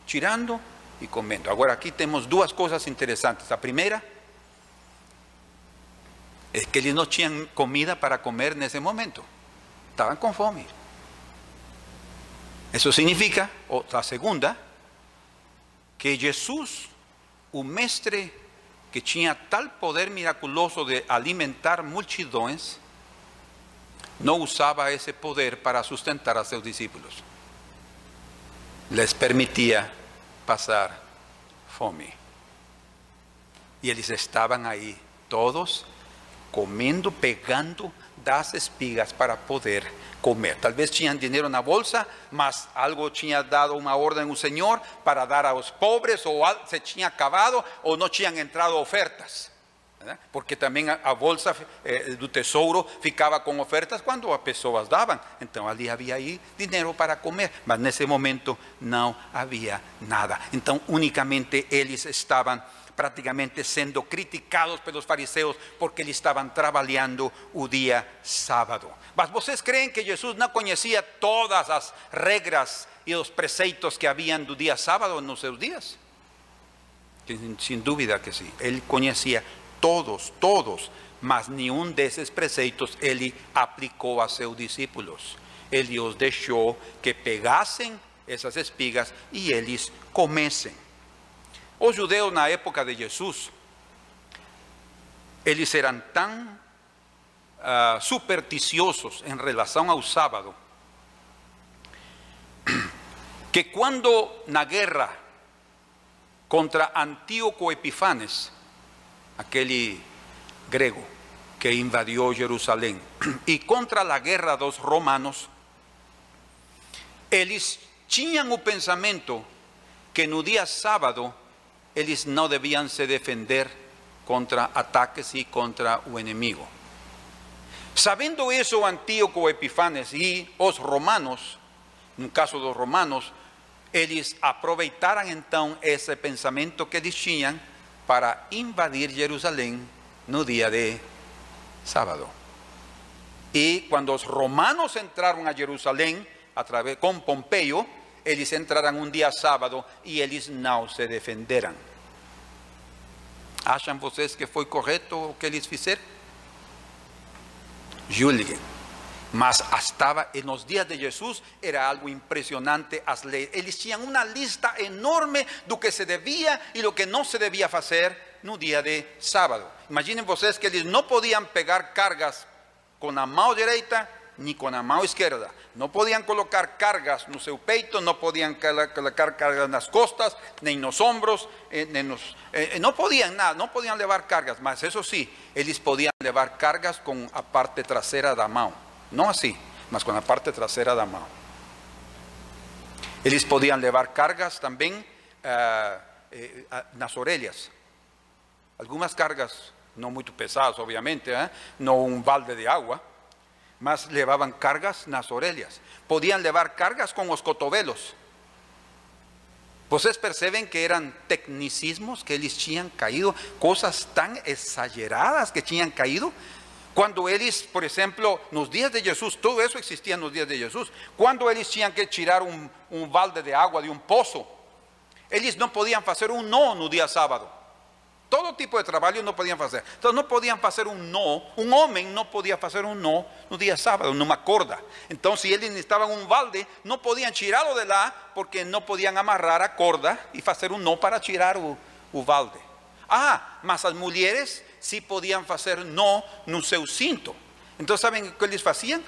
tirando e comendo. Agora, aqui temos duas coisas interessantes. A primeira é que eles não tinham comida para comer nesse momento, estavam com fome. Isso significa, a segunda, que Jesus, o mestre que tenía tal poder miraculoso de alimentar multitudes, no usaba ese poder para sustentar a sus discípulos. Les permitía pasar fome. Y ellos estaban ahí, todos comiendo, pegando das espigas para poder comer. Tal vez tenían dinero en la bolsa, mas algo tenía dado una orden un Señor para dar a los pobres, o se tinha acabado, o no tinham entrado ofertas. Porque también a, bolsa eh, do tesouro ficaba con ofertas cuando as pessoas davam. Então ali havia aí dinero para comer, mas nesse momento no había nada. Então únicamente ellos estaban prácticamente siendo criticados por los fariseos porque ellos estaban trabajando un día sábado. Mas creen que Jesús no conocía todas las reglas y los preceitos que habían del día sábado en sus días? Sin duda que sí. Él conocía todos, todos, mas ni un de esos preceitos él aplicó a sus discípulos. Él los dejó que pegasen esas espigas y ellos comesen. Os judeus na época de Jesus, eles eram tão uh, supersticiosos em relação ao sábado, que quando na guerra contra Antíoco Epifanes, aquele grego que invadiu Jerusalém, e contra a guerra dos romanos, eles tinham o pensamento que no dia sábado ellos no debían se defender contra ataques y contra el enemigo. Sabiendo eso, Antíoco Epifanes y los romanos, en el caso de los romanos, ellos aprovecharon entonces ese pensamiento que decían para invadir Jerusalén no día de sábado. Y cuando los romanos entraron a Jerusalén a través con Pompeyo, ellos entrarán un día sábado y ellos no se defenderán. ¿Acham vocês que fue correcto o que eles fizeram? Julien. Mas estaba en los días de Jesús era algo impresionante as leis. Eles tinham una lista enorme do que se debía y lo que no se debía hacer no día de sábado. Imaginen vocês que eles no podían pegar cargas con la mano derecha ni con la mano izquierda. No podían colocar cargas no seu peito, no podían colocar cargas en las costas, ni en los hombros, eh, eh, no podían nada, no podían llevar cargas, mas eso sí, ellos podían llevar cargas con la parte trasera de la mano. No así, mas con la parte trasera de la mano. Ellos podían llevar cargas también eh, las orellas. Algunas cargas, no muy pesadas obviamente, no un balde de agua, más llevaban cargas las orellas. Podían llevar cargas con los cotovelos. Ustedes perciben que eran tecnicismos que ellos tinham caído, cosas tan exageradas que tinham caído. Cuando ellos, por ejemplo, en los días de Jesús, todo eso existía en los días de Jesús. Cuando ellos tenían que tirar un, balde de agua de un pozo, ellos no podían hacer un no el día sábado. Todo tipo de trabajo no podían hacer. Entonces no podían hacer un no, un hombre no podía hacer un no no día sábado, no me acorda. Entonces si ellos necesitaban un balde, no podían tirarlo de lá porque no podían amarrar a corda y hacer un no para tirar o, balde. Ah, mas las mujeres sí podían hacer no no seu cinto. Entonces saben qué les hacían?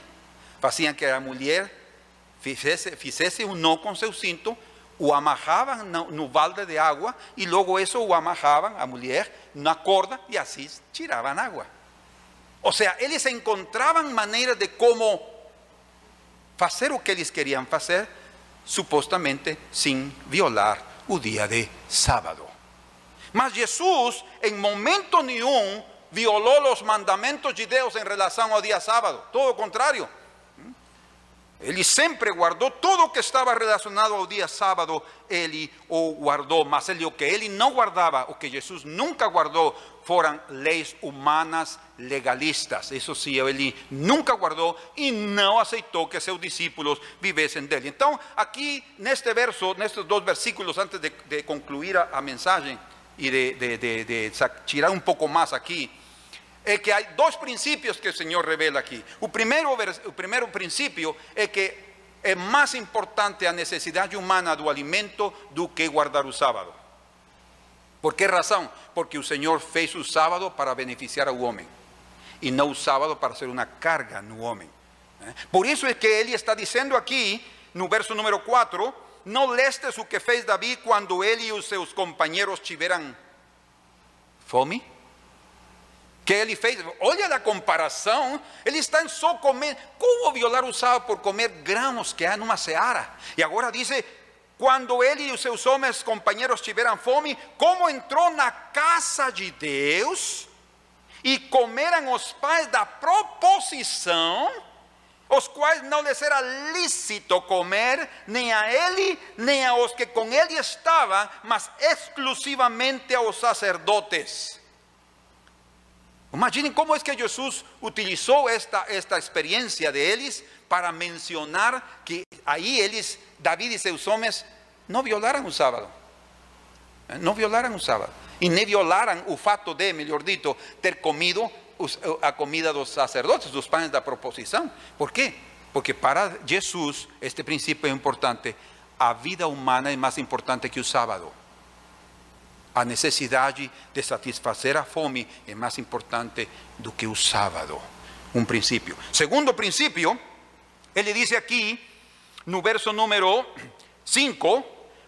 Hacían que la mujer fizesse, un no con seu cinto o amarravam no, balde de água e logo isso o amarravam a mulher na corda e assim tiravam água. Ou seja, eles encontravam maneiras de como fazer o que eles queriam fazer, supostamente sem violar o dia de sábado. Mas Jesus, em momento nenhum, violou os mandamentos de Deus em relação ao dia sábado. Todo o contrário. Ele sempre guardou tudo o que estava relacionado ao dia sábado, ele o guardou, mas ele, o que ele não guardava, o que Jesus nunca guardou, foram leis humanas legalistas. Isso sim, ele nunca guardou e não aceitou que seus discípulos vivessem dele. Então, aqui neste verso, nestes dois versículos, antes de, de concluir a, a, mensagem e de, de, de, tirar um pouco mais aqui, es que hay dos principios que el Señor revela aquí. El primero, el primero principio es que es más importante la necesidad humana de alimento do que guardar el sábado. ¿Por qué razón? Porque el Señor fez el sábado para beneficiar al hombre y no el sábado para ser una carga no hombre. ¿Eh? Por eso es que él está diciendo aquí, en el verso número 4, no lestes o que fez David cuando él y sus compañeros tiveram fome que ele fez. Olha a comparação. Ele está só comer. Como violar o sábado por comer grãos que há numa seara? E agora diz: quando ele e os seus homens companheiros tiveram fome, como entrou na casa de Deus e comeram os pais da proposição, os quais não lhes era lícito comer, nem a ele, nem a os que com ele estavam, mas exclusivamente aos sacerdotes. Imaginen cómo es que Jesús utilizó esta, esta experiencia de ellos para mencionar que ahí ellos, David y sus hombres, no violaran un sábado. Eh, no violaran un sábado. Y ni violaran el fato de, mejor dicho, ter comido a comida de los sacerdotes, los panes de la proposición. ¿Por qué? Porque para Jesús, este principio es importante, a vida humana es más importante que el sábado a necessidade de satisfazer a fome é mais importante do que o sábado. Um princípio. Segundo princípio, ele diz aqui, no verso número 5: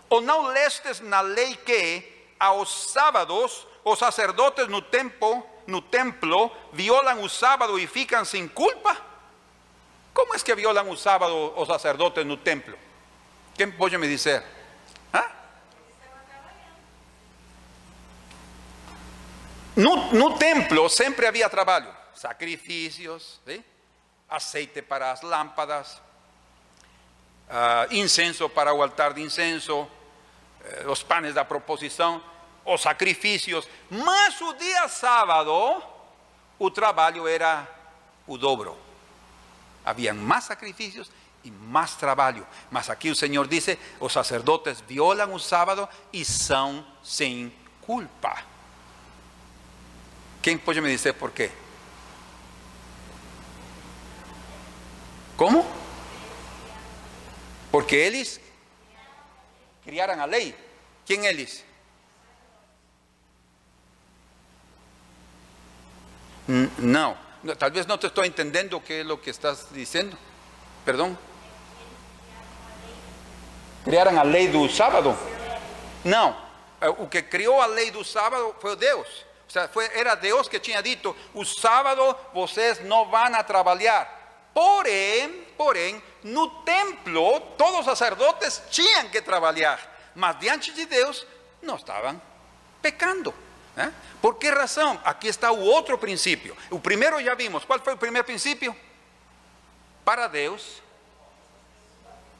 Ou não lestes na lei que aos sábados os sacerdotes no templo, no templo violam o sábado e ficam sem culpa? Como é que violam o sábado os sacerdotes no templo? Quem pode me dizer? No, no templo sempre havia trabalho, sacrifícios, ¿sí? aceite para as lâmpadas, uh, incenso para o altar de incenso, eh, os panes da proposição, os sacrifícios. Mas o dia sábado, o trabalho era o dobro. Havia mais sacrifícios e mais trabalho. Mas aqui o Senhor diz: os sacerdotes violam o sábado e são sem culpa. ¿Quién puede me decir por qué? ¿Cómo? Porque ellos criaran a ley. ¿Quién ellos? No, tal vez no te estoy entendiendo qué es lo que estás diciendo. Perdón. Criaran a ley del sábado. No, el eh, que crió a ley del sábado fue Dios. O sea, fue, era Dios que tinha dito: o sábado vocês não vão a trabalhar. Porém, porém, no templo, todos os sacerdotes tinham que trabalhar, mas diante de Deus não estavam pecando. ¿Por que razão? Aqui está o outro princípio. O primeiro já vimos. Qual foi o primeiro princípio? Para Deus,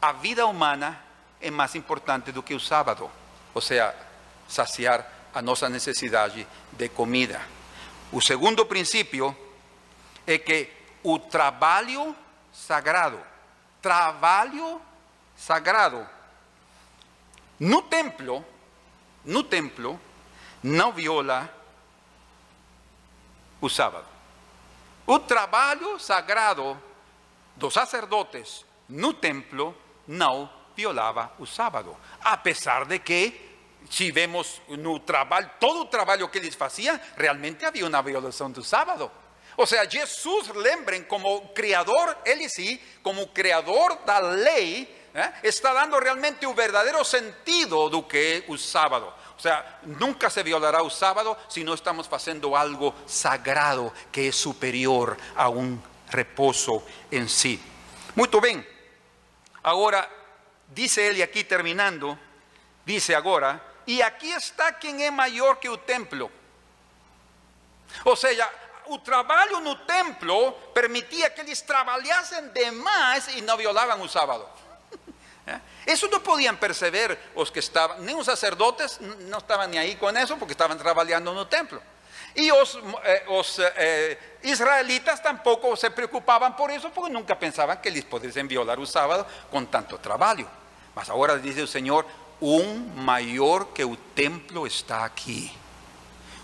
a vida humana é mais importante do que o sábado. Ou seja, saciar a nossa necessidade de comida. O segundo princípio é que o trabalho sagrado, trabalho sagrado, no templo, no templo, não viola o sábado. O trabalho sagrado dos sacerdotes no templo não violava o sábado, apesar de que se vemos todo o trabalho que eles faziam, realmente havia uma violação do sábado. Ou seja, Jesus, lembrem, como criador, ele sim, como criador da lei, eh, está dando realmente o verdadeiro sentido do que é o sábado. O sea, nunca se violará el sábado si no estamos haciendo algo sagrado que es superior a un reposo en sí. Muy bien. Ahora, dice él y aquí terminando, dice ahora, y aquí está quien es mayor que el templo. O sea, el trabajo en el templo permitía que ellos trabajasen de más y no violaban el sábado. ¿Eh? Eso no podían perceber los que estaban, ni los sacerdotes no estaban ni ahí con eso porque estaban trabajando en el templo. Y los, eh, eh, israelitas tampoco se preocupaban por eso porque nunca pensaban que les pudiesen violar un sábado con tanto trabajo. Mas ahora dice el Señor, un mayor que el templo está aquí.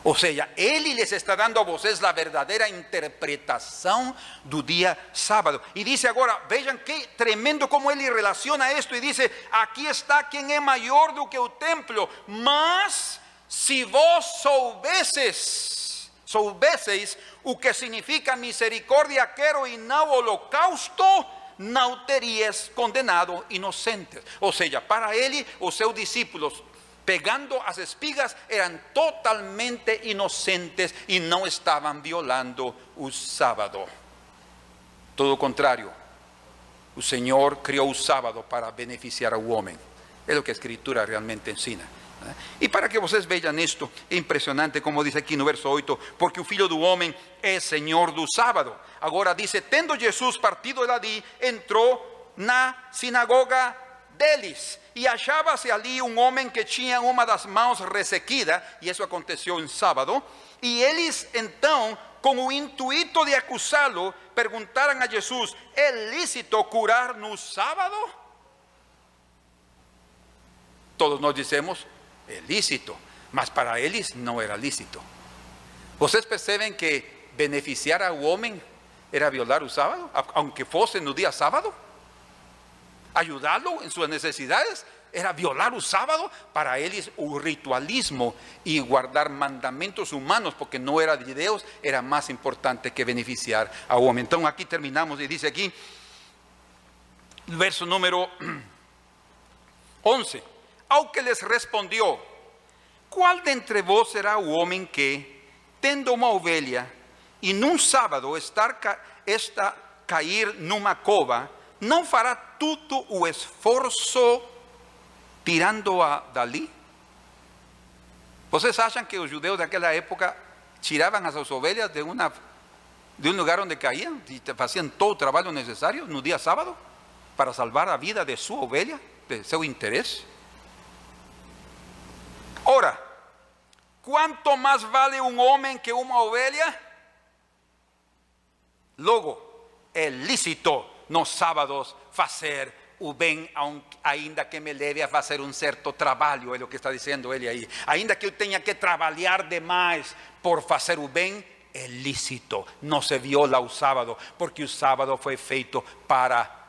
O sea, Él les está dando a vocês la verdadera interpretación del día sábado. Y dice ahora, vean qué tremendo como Él relaciona esto. Y dice, aquí está quien es mayor do que el templo. Mas, si vos soubeses, soubeseis o que significa misericordia quero y no holocausto, no terías condenado inocentes. O sea, para Él, os seus discípulos, pegando las espigas eran totalmente inocentes y no estaban violando el sábado. Todo contrario, el Señor creó el sábado para beneficiar al hombre. Es lo que la escritura realmente enseña. Y para que ustedes vean esto, es impresionante como dice aquí en el verso 8, porque el Hijo del Hombre es Señor del sábado. Ahora dice, tendo Jesús partido de allí, entró na sinagoga deles. E achava-se ali um homem que tinha uma das mãos ressequida, e isso aconteceu em sábado. E eles então, com o intuito de acusá-lo, perguntaram a Jesus: é lícito curar no sábado? Todos nós dizemos: é lícito, mas para eles não era lícito. Vocês percebem que beneficiar ao homem era violar o sábado, aunque fosse no dia sábado? ayudarlo en sus necesidades, era violar un sábado, para él es un ritualismo y guardar mandamientos humanos, porque no era de Dios, era más importante que beneficiar a hombre. Entonces aquí terminamos y dice aquí, verso número 11, aunque les respondió, ¿cuál de entre vos será un hombre que, tendo una oveja, y en un sábado estar, esta caer numa cova, não fará todo o esforço tirando a dali? Vocês acham que os judeus daquela época tiravam as ovelhas de, de um lugar onde caíam e faziam todo o trabalho necessário no dia sábado para salvar a vida de sua ovelha, de seu interesse? Ora, quanto mais vale um homem que uma ovelha? Logo, é lícito nos sábados fazer o bem, ainda que me leve a fazer um certo trabalho, é o que está dizendo ele aí. Ainda que eu tenha que trabalhar demais por fazer o bem, é lícito, não se viola o sábado, porque o sábado foi feito para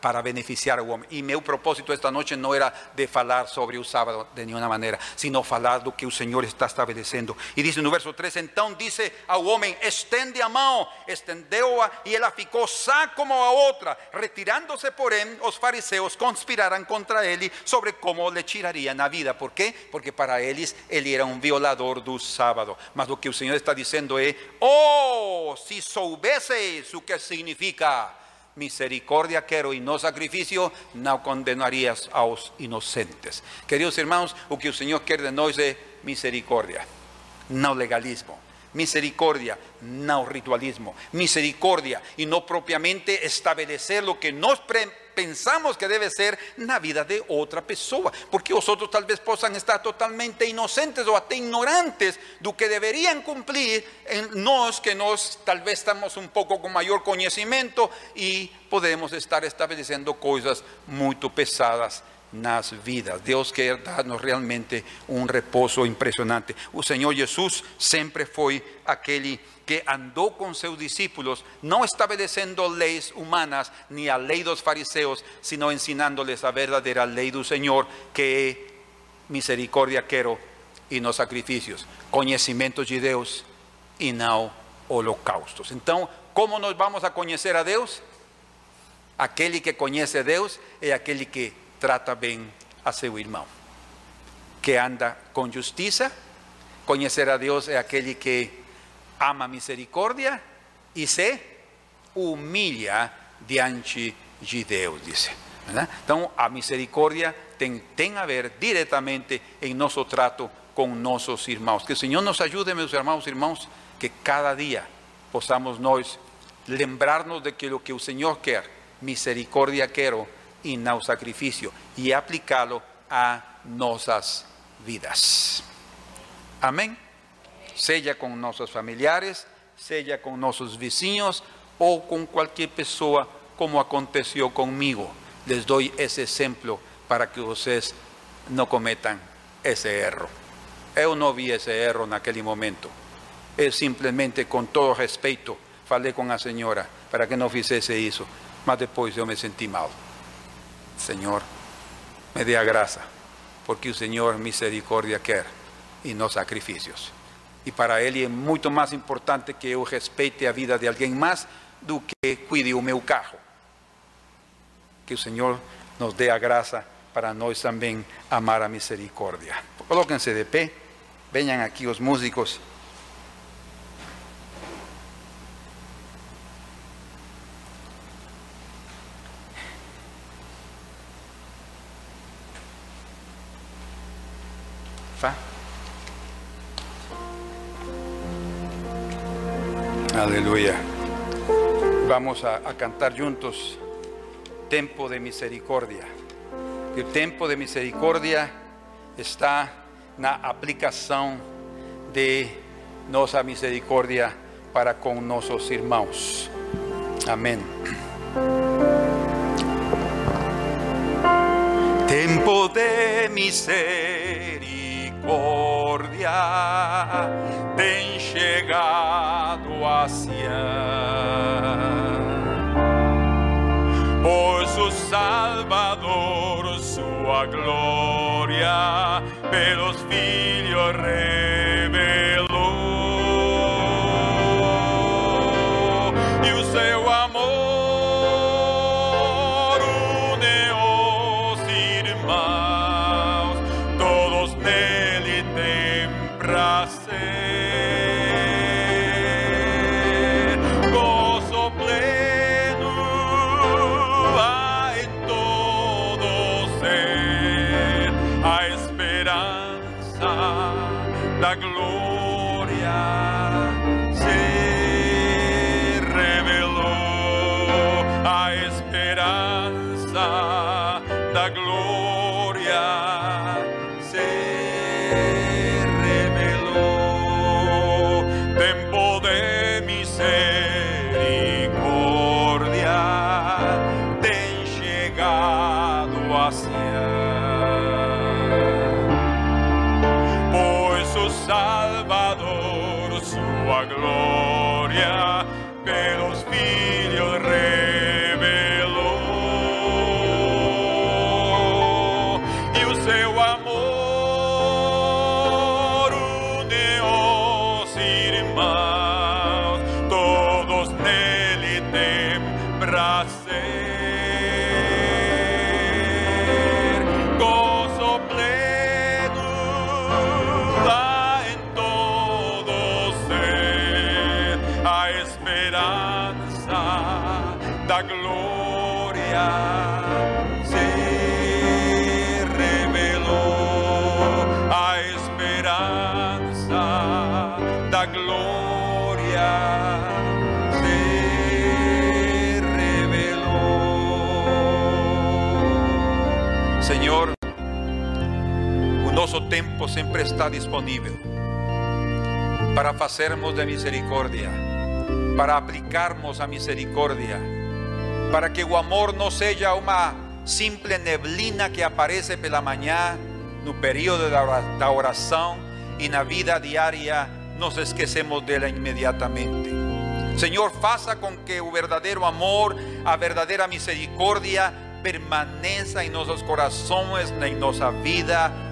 para beneficiar al hombre. Y mi propósito esta noche no era de hablar sobre el sábado de ninguna manera, sino hablar lo que el Señor está estableciendo. Y dice en el verso 3, entonces dice al hombre, estende a mano, estendeu-a y él ficou sá como a otra. Retirándose por él, los fariseos conspiraran contra él sobre cómo le tirarían la vida. ¿Por? Porque para ellos él era un violador del sábado. Mas lo que el Señor está diciendo es, oh, si soubeseis lo que significa misericordia quiero y no sacrificio, no condenarías a los inocentes. Queridos hermanos, lo que el Señor quiere de nosotros es misericordia, no legalismo. Misericordia, no ritualismo. Misericordia y no propiamente establecer lo que nos pensamos que debe ser la vida de otra persona. Porque vosotros tal vez puedan estar totalmente inocentes o hasta ignorantes de lo que deberían cumplir en nos que nos tal vez estamos un poco con mayor conocimiento y podemos estar estableciendo cosas muy pesadas nas vidas. Deus quer dar-nos realmente um repouso impressionante. O Senhor Jesus sempre foi aquele que andou com seus discípulos, não estabelecendo leis humanas ni a lei dos fariseus, sino ensinándoles a verdadeira lei do Senhor, que é misericórdia quero e não sacrifícios, conhecimento de Deus e não holocaustos. Então, como nós vamos a conhecer a Deus? Aquele que conhece a Deus é aquele que trata bem a seu irmão, que anda com justiça. Conhecer a Deus é aquele que ama misericórdia e se humilha diante de Deus, diz. Então, a misericórdia tem, tem a ver diretamente em nosso trato com nossos irmãos. Que o Senhor nos ajude, meus irmãos e irmãos, que cada dia possamos nós lembrar-nos de que o que o Senhor quer, misericórdia quero e não sacrifício, e aplicá-lo a nossas vidas. Amém? Seja com nossos familiares, seja com nossos vizinhos ou com qualquer pessoa, como aconteceu comigo. Les dou esse exemplo para que vocês não cometam esse erro. Eu não vi esse erro naquele momento. Eu simplesmente, com todo respeito, falei com a senhora para que não fizesse isso, mas depois eu me senti mal. Senhor, me dê a graça, porque o Senhor misericórdia quer e não sacrifícios. E para Ele é muito mais importante que eu respeite a vida de alguém mais do que cuide o meu carro. Que o Senhor nos dê a graça para nós também amar a misericórdia. Colóquense de pé, venham aqui os músicos. Vamos a, cantar juntos Tempo de Misericordia. El tempo de misericordia está na aplicação de nossa misericórdia para com nossos irmãos. Amém. Tempo de misericórdia tem chegado hacia por su Salvador, sua glória pelos filhos revelou sempre está disponível para fazermos de misericórdia, para aplicarmos a misericórdia, para que o amor não seja uma simple neblina que aparece pela manhã, no período da oração e na vida diária, nos esquecemos dela imediatamente. Senhor, faça com que o verdadeiro amor, a verdadeira misericórdia permaneça em nossos corações, em nossa vida.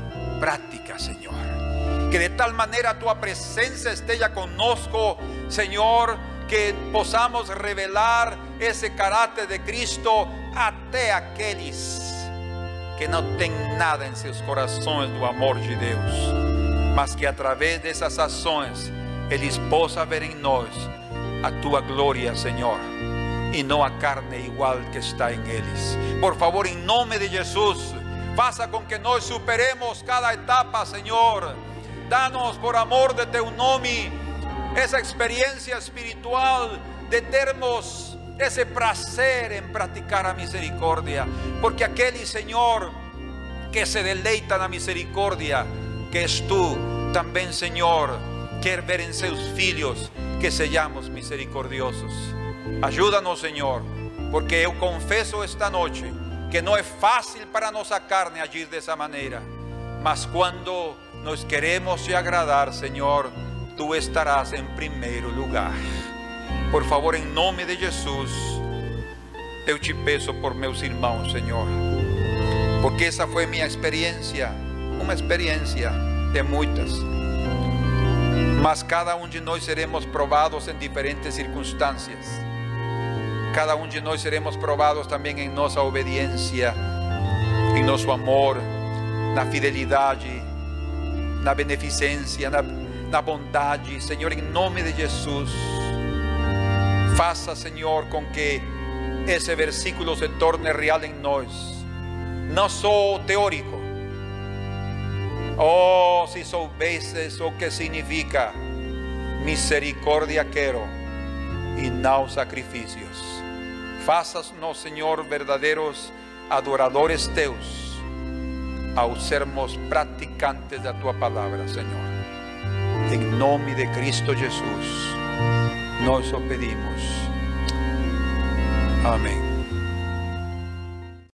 Que de tal maneira a tua presença esteja conosco, Senhor, que possamos revelar esse caráter de Cristo até aqueles que não têm nada em seus corações do amor de Deus, mas que através dessas ações eles possam ver em nós a tua glória, Senhor, e não a carne igual que está em eles. Por favor, em nome de Jesus, faça com que nós superemos cada etapa, Senhor. Danos por amor de teu nome essa experiência espiritual de termos esse prazer em praticar a misericórdia, porque aquele Senhor que se deleita na misericórdia, que és tu, também Senhor, quer ver em seus filhos que sejamos misericordiosos. Ajuda-nos, Senhor, porque eu confesso esta noite que não é fácil para nossa carne agir dessa maneira, mas quando nós queremos te agradar, Senhor, tu estarás em primeiro lugar. Por favor, em nome de Jesus, eu te peço por meus irmãos, Senhor, porque essa foi minha experiência, uma experiência de muitas. Mas cada um de nós seremos provados em diferentes circunstâncias. Cada um de nós seremos provados também em nossa obediência, em nosso amor, na fidelidade, na beneficência, na, na bondade. Senhor, em nome de Jesus. Faça, Senhor, com que esse versículo se torne real em nós, não só teórico. Oh, se soubesses o que significa misericórdia quero e não sacrifícios. Faças-nos, Senhor, verdadeiros adoradores teus, ao sermos praticantes da tua palavra, Senhor. Em nome de Cristo Jesus nós o pedimos. Amém.